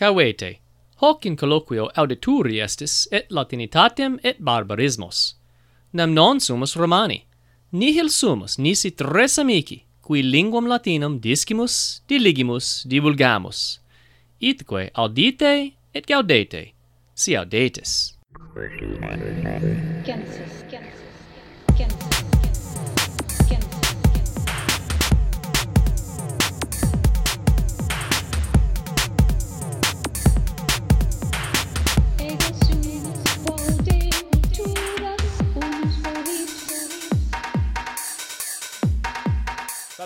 Cavete, hoc in colloquio audituri estis et latinitatem et barbarismos. Nam non sumus Romani, nihil sumus nisi tres amici, qui linguam latinum discimus, diligimus, divulgamus. Itque audite et gaudete, si audetis. Census.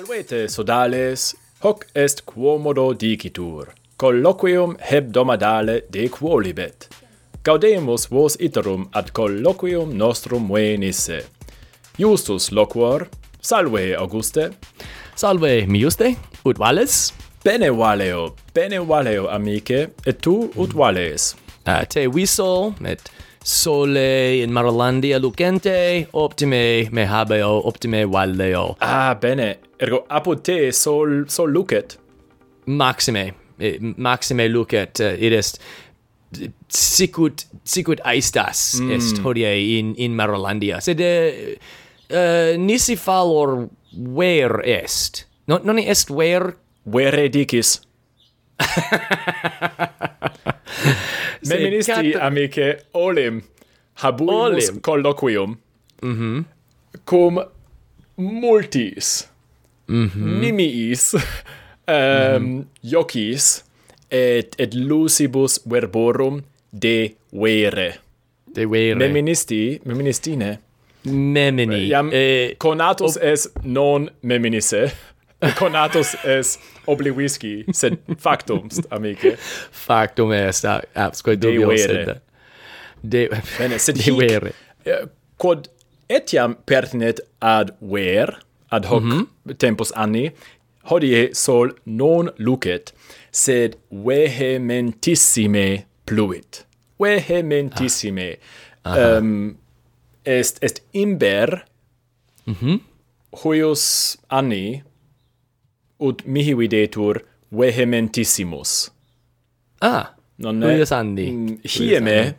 Salvete sodales, hoc est quomodo dicitur, colloquium hebdomadale de quolibet. Gaudemus vos iterum ad colloquium nostrum venisse. Justus loquor, salve Auguste. Salve miuste, ut vales? Bene valeo, bene valeo amice, et tu ut vales. Uh, te visol, et sole in Marolandia lucente, optime me habeo, optime valeo. Ah, bene. Ergo apud te sol sol lucet. Maxime, eh, maxime lucet eh, uh, id est sicut sicut aestas mm. est hodie in in Marolandia. Sed uh, uh, nisi falor ver est. Non non est ver Vere dicis. Feministi cat... amice olim habuimus olim. colloquium mm -hmm. cum multis mm -hmm. nimiis um, mm -hmm. jocis et et lucibus verborum de vere de vere Meministi, meministine. memini iam eh, conatus es non meminisse conatus es oblivisci, sed factum, amice. Factum est, absque dubio, sed... De, Bene, sed de hic, vere. Eh, quod etiam pertinet ad ver, ad hoc mm -hmm. tempus anni, hodie sol non lucet, sed vehementissime pluit. Vehementissime. Ah. Um, est, est imber, mm -hmm. huius anni, ut mihi videtur vehementissimus. Ah, non nonne Andi. Hieme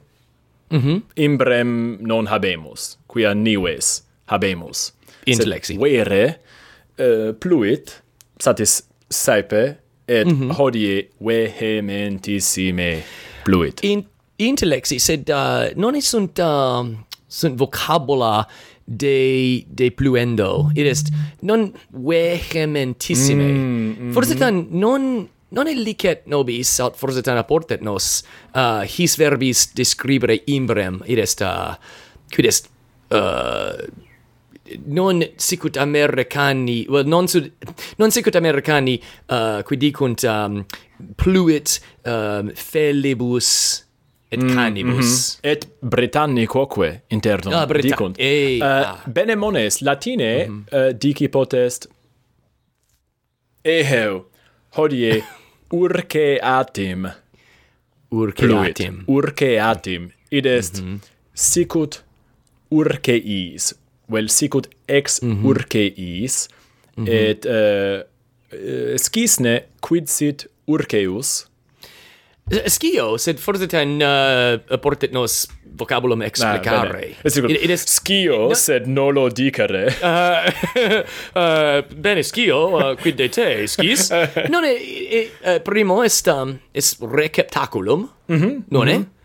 mm -hmm. imbrem non habemus, quia nives habemus. Intelexi. Vere uh, pluit satis saepe et mm -hmm. hodie vehementissime pluit. In intellexi, sed uh, non sunt uh, sunt vocabula de de pluendo. It est non vehementissime mm, mm, forse mm. tan non non elicet nobis aut forse tan apportet nos uh, his verbis describere imbrem. Id est uh, quid est uh, non sicut americani well non sud non sicut americani uh, qui dicunt um, pluit um, felibus et canibus. Mm -hmm. Et Britannicoque internum ah, Brita dicunt. Ei, uh, ah. Bene mones, latine mm -hmm. uh, dici potest Eheu, hodie urce atim. Urce Pluit. atim. Urce atim. Id est mm -hmm. sicut urce is. Vel, sicut ex mm -hmm. urceis. Mm -hmm. Et uh, scisne quid sit urceus Eh, scio, sed forse ten uh, eh, portet nos vocabulum ah, explicare. Ah. It, it is Scio, no... sed nolo dicere. Uh, uh, bene, scio, uh, quid de te, scis? non è, uh, primo est, um, est receptaculum, mm -hmm. non è? Mm -hmm.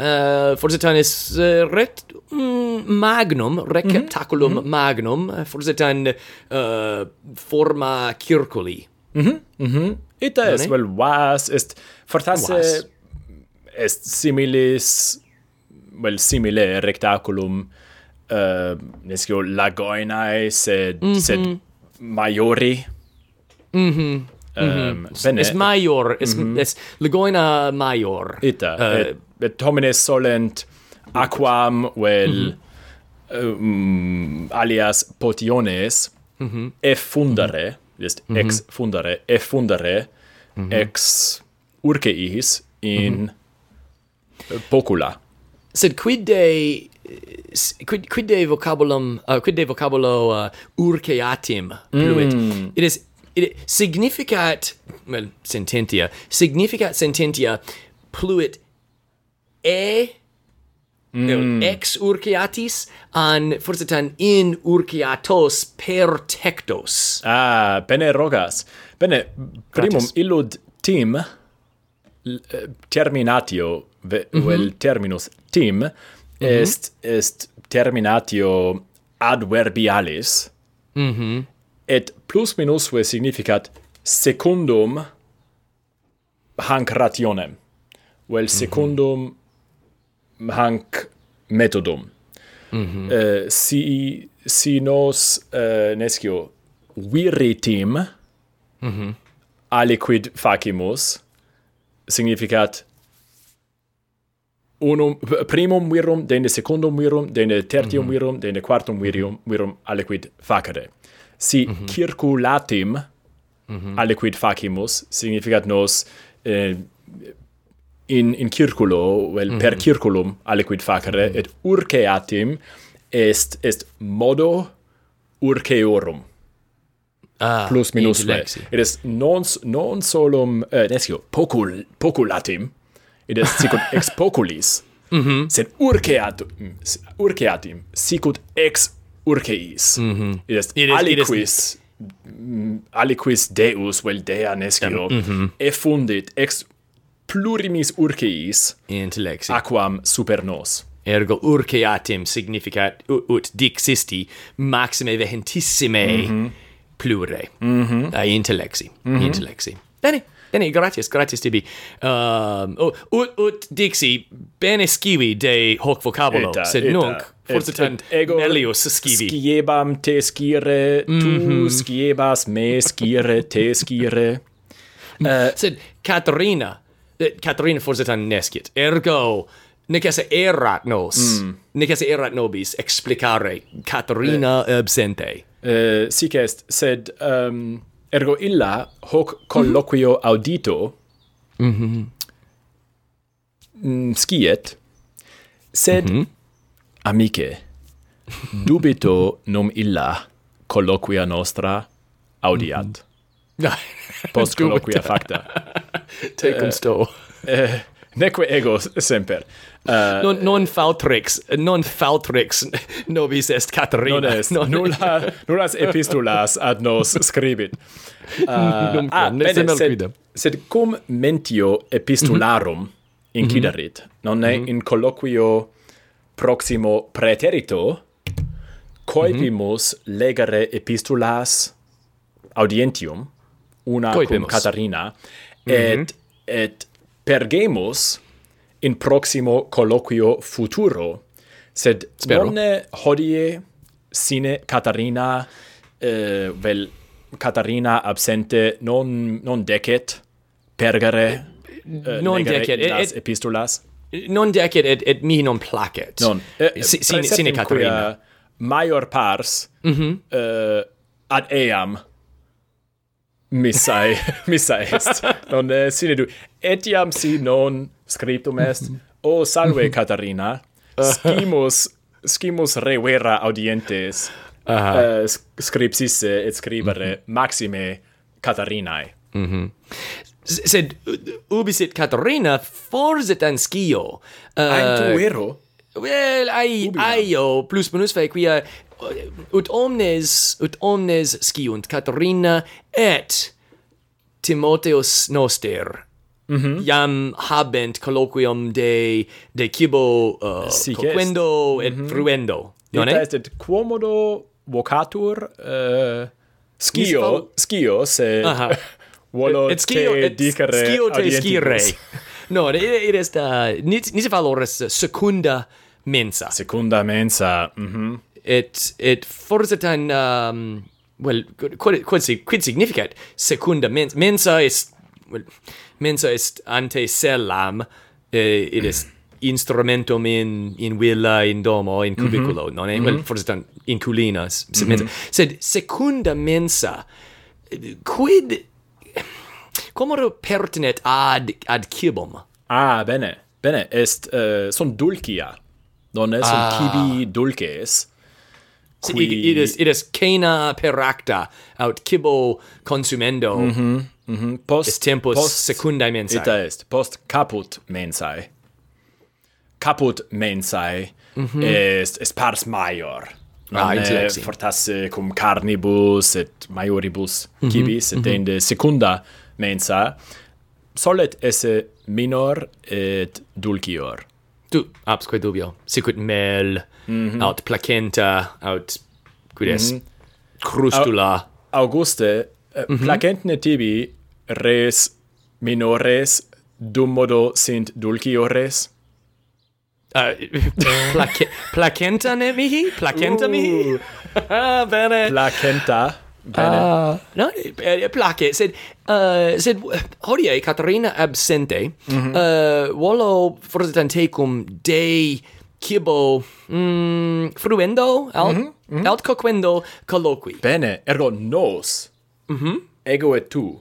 uh, forse ten is uh, ret mm, magnum receptaculum mm -hmm. magnum forse ten uh, forma circuli mhm mhm ita es vel well, vas est Fortasse Was? est similis well simile rectaculum eh, uh, nescio lagoinae sed mm -hmm. sed maiori mhm mm Um, mm -hmm. bene. Es maior es, mm -hmm. es Ligoina maior Ita, uh, et, et homines solent aquam vel mhm. eh, mm -hmm. um, alias potiones mm -hmm. effundere, mm -hmm. est mm -hmm. ex mhm. fundere, effundere, mm -hmm. ex urceis in mm -hmm. pocula. Sed quid de quid quid de vocabulum uh, quidde vocabulo uh, urceatim pluit Mm. It is it significat well sententia significat sententia pluit e mm. ex urciatis an forsetan in urciatos per tectos ah bene rogas bene primum Gratis. illud tim terminatio vel mm -hmm. vel terminus tim mm -hmm. est est terminatio adverbialis mm -hmm. et plus minusve significat secundum hanc rationem vel mhm. secundum hanc methodum uh, mhm. eh, si si nos uh, nescio viritim mhm. aliquid facimus significat unum primum virum dene secundum virum dene tertium mm -hmm. virum dene quartum mhm. virum virum aliquid facere si mm -hmm. circulatim mm -hmm. aliquid facimus significat nos eh, in in circulo vel mm -hmm. per circulum aliquid facere mm -hmm. et urceatim est est modo urceorum ah, plus minus. It is non non solum eh, nescio pocul poculatim. It is sicut ex poculis. Mm -hmm. Sed urceat mm, urceatim sicut ex urceis. Mm -hmm. It is it aliquis it is, mm, aliquis deus vel dea nescio mm -hmm. effundit ex plurimis urceis intellexi aquam super nos ergo urceatim significat ut, ut dixisti maxime vehentissime mm -hmm plure. Ah, mm -hmm. Ai intellexi, mm -hmm. intellexi. Bene. Bene, gratias gratias tibi. Um, ehm, oh, ut, ut dixi, bene scivi de hoc vocabulo eta, sed eta, nunc, forse tant ego melius scivi. Sciebam te scire, tu mm -hmm. sciebas me scire, te scire. uh, eh, sed Caterina, Caterina eh, forse tant nescit, ergo nec esse erat nos, mm. nec esse erat nobis explicare Caterina uh, eh. absente. Eh, uh, sic est sed um, ergo illa hoc colloquio mm -hmm. audito mm -hmm. Mm, sciet sed mm -hmm. amice dubito num illa colloquia nostra audiat mm -hmm. post colloquia facta tecum sto uh, uh, neque ego semper. Uh, non, non faltrix, non faltrix nobis est Caterina. Non est, non nulla, nullas epistulas ad nos scribit. Uh, Numque, ah, bene, sed, sed cum mentio epistularum mm -hmm. inciderit, mhm. mm -hmm. mm -hmm. in colloquio proximo preterito, coipimus mm -hmm. legere epistulas audientium, una Coipimus. cum Catarina, mhm. et, mm -hmm. et pergemus in proximo colloquio futuro, sed Spero. non hodie sine Catarina eh, vel Catarina absente non non decet pergere eh, eh non decet eh, et, eh, epistolas non decet et et mi non placet non eh, sine, sine Catarina major maior pars mm -hmm. eh, ad eam missae, missae est. non eh, sine du. Etiam si non scriptum est, o salve Catarina, scimus, scimus revera audientes uh eh, -huh. scripsisse et scribere mm -hmm. maxime Catarinae. Mm -hmm. Sed ubi et Catarina forset anscio. Uh, eh, Antuero? Well, ai, aio, ah. plus minus fe quia ut omnes ut omnes sciunt Caterina et Timotheus noster Mm -hmm. iam habent colloquium de de cibo uh, coquendo et mm -hmm. fruendo non est et quomodo vocatur uh, scio scio se Aha. volo et, et scio, te et dicere scio te scire no it, it est uh, nis, nis valores secunda mensa secunda mensa mhm mm it it forsitan um well quid quid quid significat secunda mens mensa est well mensa est ante cellam eh, it is instrumentum in in villa in domo in mhm. cubiculo mm -hmm. non è mm -hmm. well mhm. forsitan in culinas mm -hmm. sed secunda mensa quid comoro pertinet ad ad cibum ah bene bene est uh, son dulcia non est ah. son cibi dulces qui it is it is cana per peracta aut cibo consumendo mm -hmm, mm -hmm. post est tempus post secundae mensae ita est post caput mensae caput mensae mm -hmm. est est pars maior ah, non fortasse cum carnibus et maioribus mm -hmm. cibis et mm -hmm. ende secunda mensa solet esse minor et dulcior tu absque dubio sicut mel mm -hmm. aut placenta aut quid est mm -hmm. crustula Auguste eh, mm -hmm. placentne tibi res minores dum modo sint dulciores Uh, ah, placenta ne mihi? Placenta uh. mihi? Bene. Placenta. Bene. Uh, no, eh, eh, place, sed, uh, sed hodie Caterina absente, mm -hmm. uh, volo forse tantecum de cibo mm, fruendo, al, mm -hmm. alt coquendo colloqui. Bene, ergo nos, mm -hmm. ego et tu,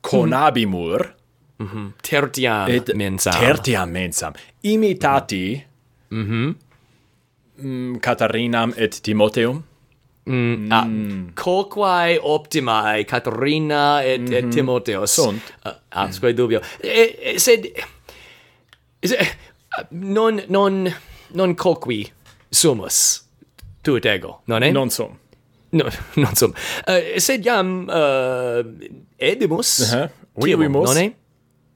conabimur, mm -hmm. tertiam et mensam. Tertiam mensam. Imitati mhm. mm -hmm. mm, et Timoteum. Mm, mm. Ah, mm. quoquae optimae Caterina et, mm -hmm. et mhm. Timoteos sunt. Uh, atque mm. dubio. E, e, sed se, non non non coqui sumus tu et ego non non sum. No, non sum. Uh, sed jam uh, edimus. Uh -huh. vivimus. non e?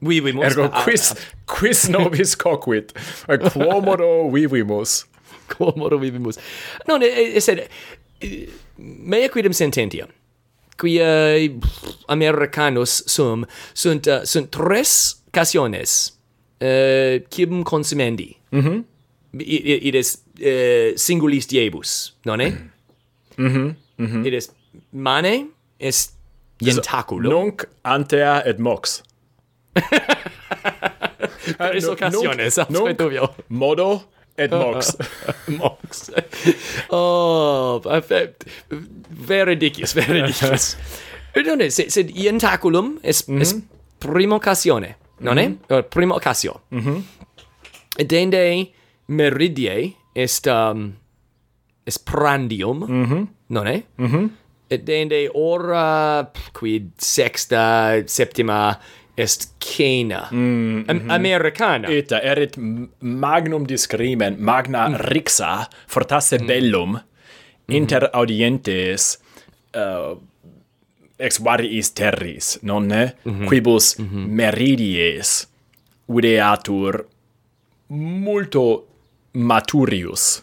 Vivimus. Ergo ah, quis ah. quis nobis coquit. Eh, quomodo vivimus. Quomodo vivimus. Non e, e sed mea quidem sententia. Quia eh, americanos sum sunt uh, sunt tres casiones eh, uh, quim consumendi mm it is ides uh, singulis diebus nonne mm mhm Mm -hmm. is mane est ientaculo nunc antea et mox. Tres uh, occasiones modo Ed Mox. Mox. oh, very ridiculous non è, sed, sed ientaculum es, mm -hmm. es primocatione, non è? Mm -hmm. occasio. Mm -hmm. Dende meridie est, um, est prandium, mm -hmm. non è? Mm -hmm. Dende ora, quid sexta, septima, est cana. Mm, mm -hmm. Americana. Ita, erit magnum discrimen, magna mm. rixa, fortasse mm. bellum, mm-hmm. inter mm -hmm. audientes uh, ex variis terris, nonne? Mm -hmm. Quibus mm -hmm. meridies videatur multo maturius.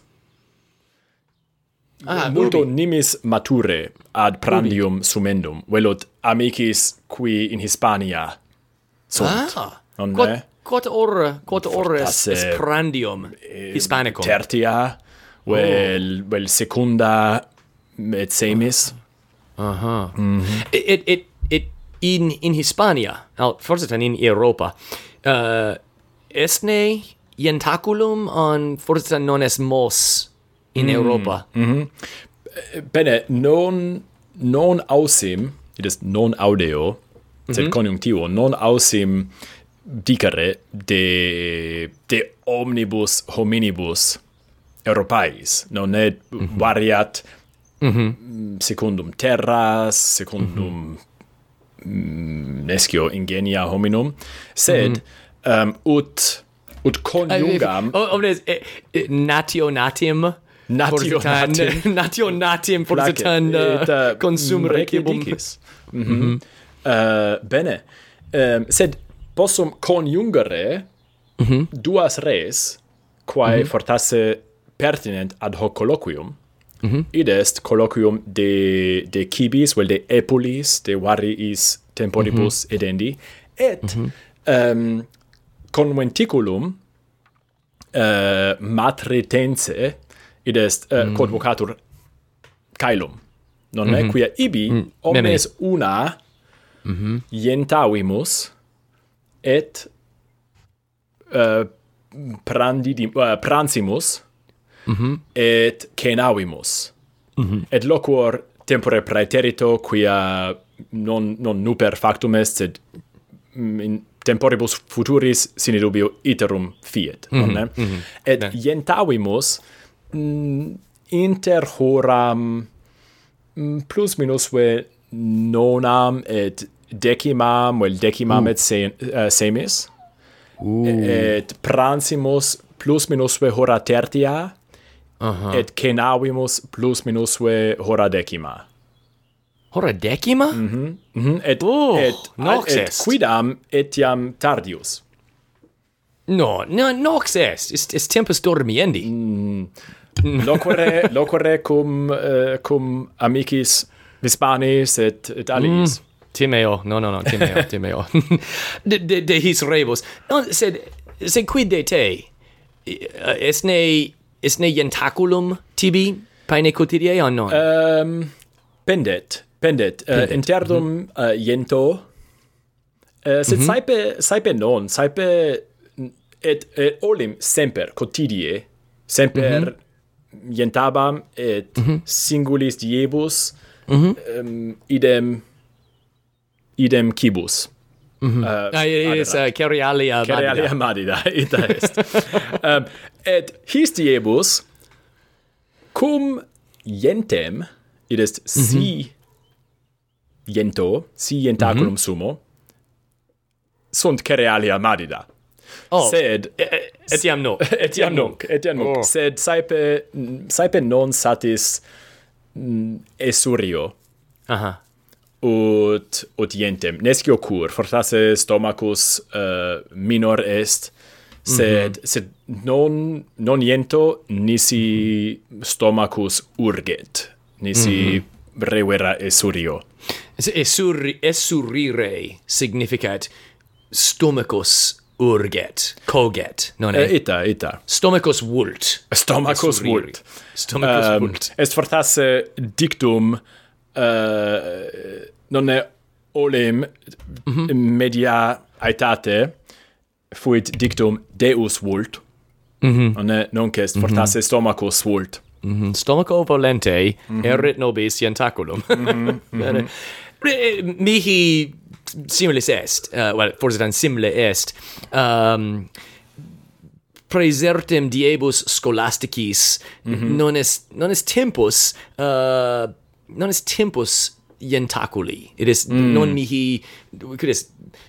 Ah, multo urbi. nimis mature ad prandium urbi. sumendum, velot amicis qui in Hispania sunt. Ah, non quod, ne? Quod or, quod or es, esprandium eh, hispanicum? Tertia, vel, oh. vel secunda et semis. Aha. Uh -huh. mm -hmm. it, it, it, it, in, in Hispania, al, forse tan in Europa, uh, esne ientaculum on forse non es mos in mm. Europa. Mm -hmm. Bene, non, non ausim, it is non audio, sed mm -hmm. conjunctivo non ausim dicere de de omnibus hominibus europais non est mm -hmm. variat mm -hmm. secundum terras secundum mm nescio ingenia hominum sed mhm. um, ut ut conjugam uh, eh, eh, eh, omnes eh, eh, natio natim natio natim natio natim forsitan uh, consum recibum mm -hmm. Uh, bene. Um, sed possum conjungere mm -hmm. duas res, quae mm -hmm. fortasse pertinent ad hoc colloquium, mm -hmm. id est colloquium de, de cibis, vel de epulis, de variis temporibus mm -hmm. edendi, et mm -hmm. um, conventiculum uh, matretense, id est, uh, mm -hmm. quod vocatur caelum, non mm -hmm. quia ibi mm -hmm. omnes una mm -hmm. ientavimus et eh, uh, prandidim, uh, eh, pransimus mm -hmm. et cenavimus. Mm -hmm. Et loquor tempore praeterito quia non, non nuper factum est, sed in temporibus futuris sine dubio iterum fiet. Mhm, mhm. Mm -hmm. Mm -hmm. Et yeah. ientavimus inter horam mm, plus minusve nonam et decimam vel decimam mm. et se, eh, uh, semis Ooh. et pransimus plus minusve hora tertia uh -huh. et cenavimus plus minusve hora decima hora decima mhm mm mhm mm et oh, et nox et quidam etiam tardius no no nox est est, est tempus dormiendi mm. loquere loquere cum uh, cum amicis Hispanis et, et alis. Mm. Timeo, no, no, no, Timeo, Timeo. de, de, de his rebus. No, sed, sed quid de te? Esne, uh, esne jentaculum tibi paene quotidiae o non? Um, pendet, pendet. pendet. Uh, interdum mm -hmm. uh, jento. Uh, sed mm -hmm. saipe, saipe non, saipe et, et olim semper quotidie, semper mm -hmm. jentabam et mm -hmm. singulis diebus, mm -hmm. um, idem idem kibus. Mm -hmm. uh, eh, ah, is uh, Cerialia madida. Cerialia madida, ita est. um, et histiebus cum jentem, id est mm -hmm. si mm-hmm. jento, si jentaculum mm -hmm. sumo, sunt Cerialia madida. Oh, sed etiam et, et, et, no. Etiam nunc, etiam nunc. Oh. Sed saipe, saipe non satis Mm, esurio. Aha. Ut ut ientem nescio cur fortasse stomacus uh, minor est sed mm -hmm. sed non non iento nisi mhm. stomacus urget nisi mm -hmm. revera esurio. Esur esurire significat stomacus urget, coget, non eh, è? Eh, ita, ita. stomachus vult. stomachus vult. stomachus um, ehm, vult. Est fortasse dictum uh, non è olem mm -hmm. media aetate fuit dictum deus vult. Mm -hmm. Non è non che est mhm. fortasse mm -hmm. stomachus vult. Mm -hmm. Stomaco volente mm -hmm. erit nobis ientaculum. mm -hmm. Mm -hmm. Eh, mihi similis est, uh, well, forse tan simile est, um, praesertem diebus scholasticis mm -hmm. non est non est tempus uh, non est tempus ientaculi it is mm. non mihi quid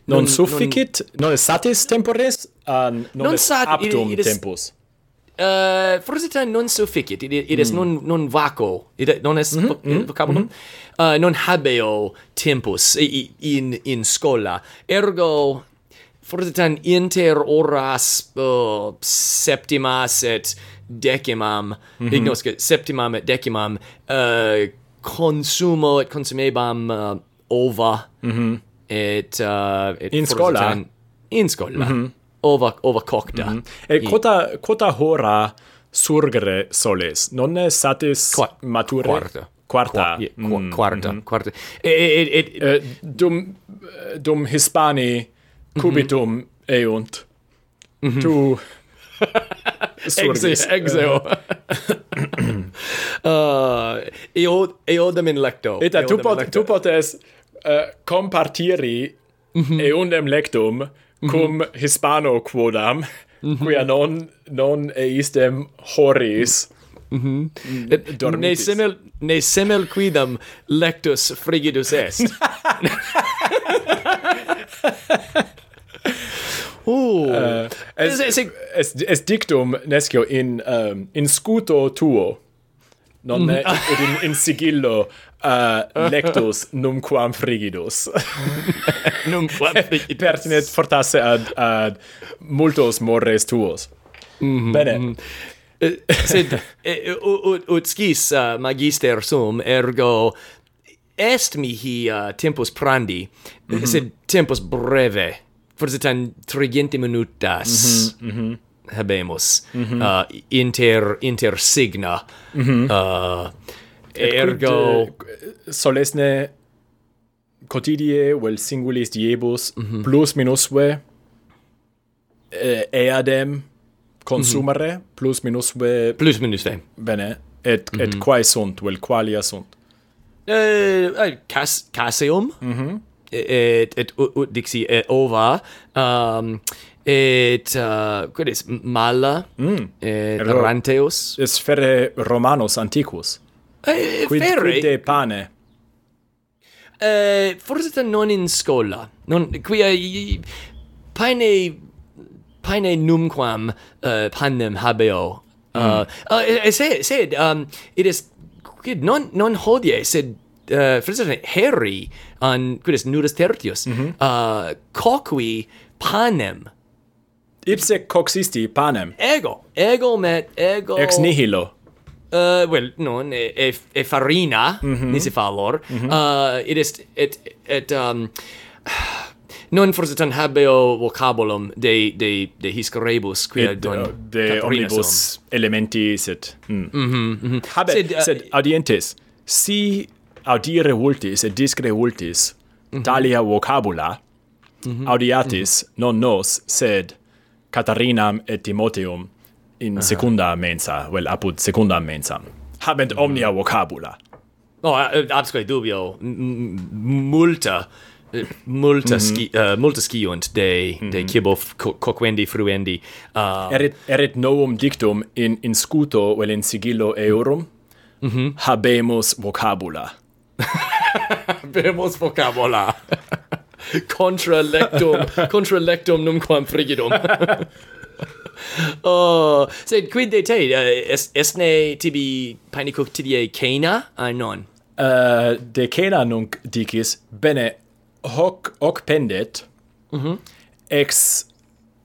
non, non sufficit non, non satis temporis uh, non, non est sat, aptum it, it tempus Eh, uh, frusita non sufficit it, it is mm. non non vaco it non es mm-hmm, mm eh, -hmm. vocabulum mm -hmm. uh, eh, non habeo tempus in in scola ergo forsitan inter horas uh, septimas mm-hmm. mm-hmm. et decimam mm -hmm. ignosce septimam et decimam uh, consumo et consumebam uh, ova mm -hmm. et, uh, et in scola in scola mm -hmm ova ova cocta. Mm -hmm. E quota quota hora surgere soles. Non ne satis Qua mature. Quarta. Quarta. Qua mm -hmm. quarta. Mm -hmm. Quarta. E, e, e, e, dum dum hispani mm-hmm. cubitum mm -hmm. eunt. Mm -hmm. Tu Exe, exeo. uh, eo, in lecto. Eta tu, pot, lecto. tu potes uh, compartiri mm eundem lectum mhm. cum hispano quodam mhm. quia non non eistem horis mhm. Mm -hmm. Ne semel ne semel quidam lectus frigidus est. Oh. Uh, eh, es, es, es, es dictum nescio in um, in scuto tuo non mm. in, in sigillo uh, lectus numquam frigidus. numquam frigidus. Pertinet fortasse ad, ad multos morres tuos. Mm -hmm. Bene. Mhm. Eh, sed, eh, ut, ut scis uh, magister sum, ergo est mihi uh, tempus prandi, mm -hmm. sed tempus breve, forsitan trigenti minutas mm -hmm, mm -hmm. habemus, mm -hmm. uh, inter, inter signa, mm -hmm. uh, Er ergo quid, eh, solesne cotidie vel singulis diebus mm -hmm. plus minusve eh, eadem consumere mm -hmm. plus minusve plus minusve bene et mm -hmm. et mhm. quae sunt vel qualia sunt eh cas caseum mm -hmm. et et ut dixi et ova um et uh, quid is mala mm. et Ro ranteus es fere romanos antiquus Eh, eh, quid, ferre. Quid de pane? Eh, forse non in scola. Non, qui eh, pane pane numquam uh, panem habeo. Uh, mm. Eh, eh, uh, sed, sed um, it is quid non non hodie sed uh, for heri an, quid is nudus tertius mm -hmm. uh, coqui panem ipse coxisti panem ego ego met ego ex nihilo uh, well, non, e, e, e farina, mm -hmm. nisi fallor, mm -hmm. uh, it is, et, et, um, non forse tan habeo vocabulum de de de his rebus quia et, don uh, de omnibus elementi sit mm. Mm -hmm, mm -hmm. habe sed, uh, sed audientes si audire vultis et discre vultis mm -hmm. talia vocabula mm -hmm. audiatis mm -hmm. non nos sed Catarinam et Timoteum in uh -huh. secunda mensa, vel apud secunda mensa, habent mm. omnia vocabula. No, absque dubio, multa, eh, multa, mm -hmm. ski, uh, eh, multa sciunt de, mm -hmm. de mm-hmm. cibo coquendi fruendi. Uh, erit, erit novum dictum in, in scuto vel in sigillo eurum, mm -hmm. habemus vocabula. habemus vocabula. contra lectum, contra lectum numquam frigidum. oh, sed quid te, uh, es, esne tibi panico tibie cana, a ah, non. Uh, de cana nunc dicis, bene, hoc, hoc pendet, mm -hmm. ex,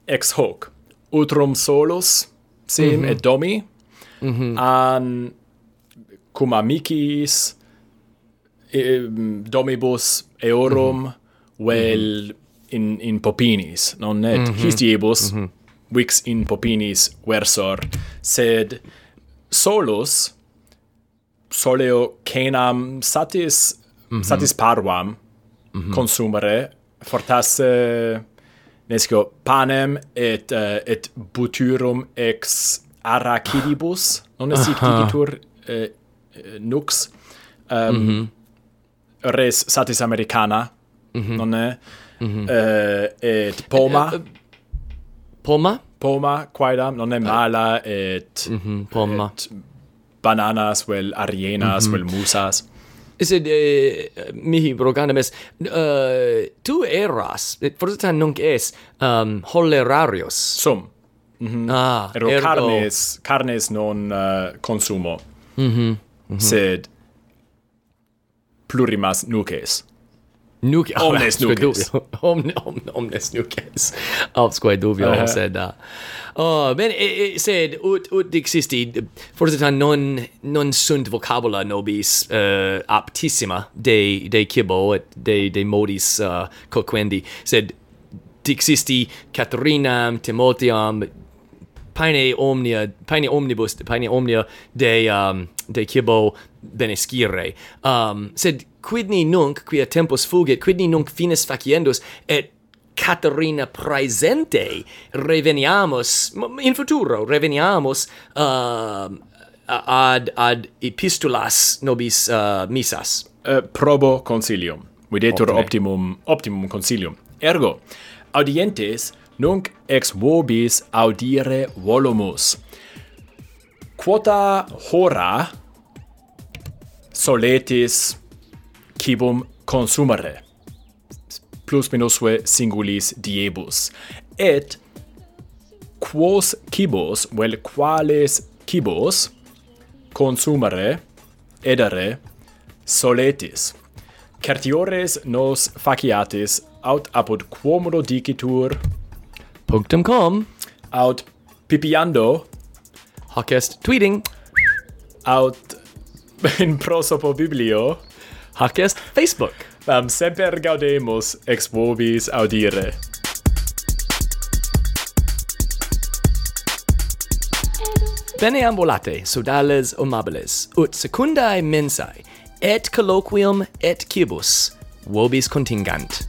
ex hoc, utrum solus, sim mm -hmm. et domi, mm -hmm. an cum amicis, e, domibus eorum, mm -hmm. vel mhm. in in popinis non net mm -hmm. histiebus mm -hmm vix in popinis versor, sed solus soleo canam satis mm -hmm. satis parvam mm -hmm. consumere fortasse nescio panem et uh, et butyrum ex arachidibus non est sic digitur eh, eh, nux um, mm -hmm. res satis americana mm -hmm. non è mm -hmm. uh, et poma eh, eh, Poma? Poma, quaedam, non è eh. mala et... Mm -hmm, poma. Et bananas vel arienas mm -hmm. vel musas. Sed eh, mihi brogandam est, uh, tu eras, forse nunc es, um, holerarius Sum. Mm -hmm. Ah, ergo, ergo. carnes, carnes non uh, consumo. Mm -hmm. Mm -hmm. Sed plurimas nuces. Nuke, omnes nukes. omnes omnes nukes. Avskoj duvio uh ah, -huh. sedda. Ah. Oh, ben e, e, sed ut ut dixisti forse non non sunt vocabula nobis uh, aptissima de de kibo et de de modis uh, coquendi sed dixisti Caterinam Timotheam paine omnia paine omnibus paine omnia de um, de cibo benescire um, sed quidni nunc quia tempus fugit quidni nunc finis faciendus et Caterina praesente reveniamus in futuro reveniamus uh, ad ad epistulas nobis uh, misas uh, eh, probo consilium. Videtur Optime. optimum optimum consilium. Ergo audientes nunc ex vobis audire volumus. Quota hora soletis cibum consumere. Plus minusve singulis diebus. Et quos cibos vel quales cibos consumere edere soletis. Certiores nos faciatis aut apud quomodo dicitur .com Out pipiando. Hoc est tweeting. Out in prosopo biblio. Hoc est Facebook. Am um, semper gaudemus ex vobis audire. Bene ambulate, sodales amables, ut secundae mensae, et colloquium et cibus, vobis contingant.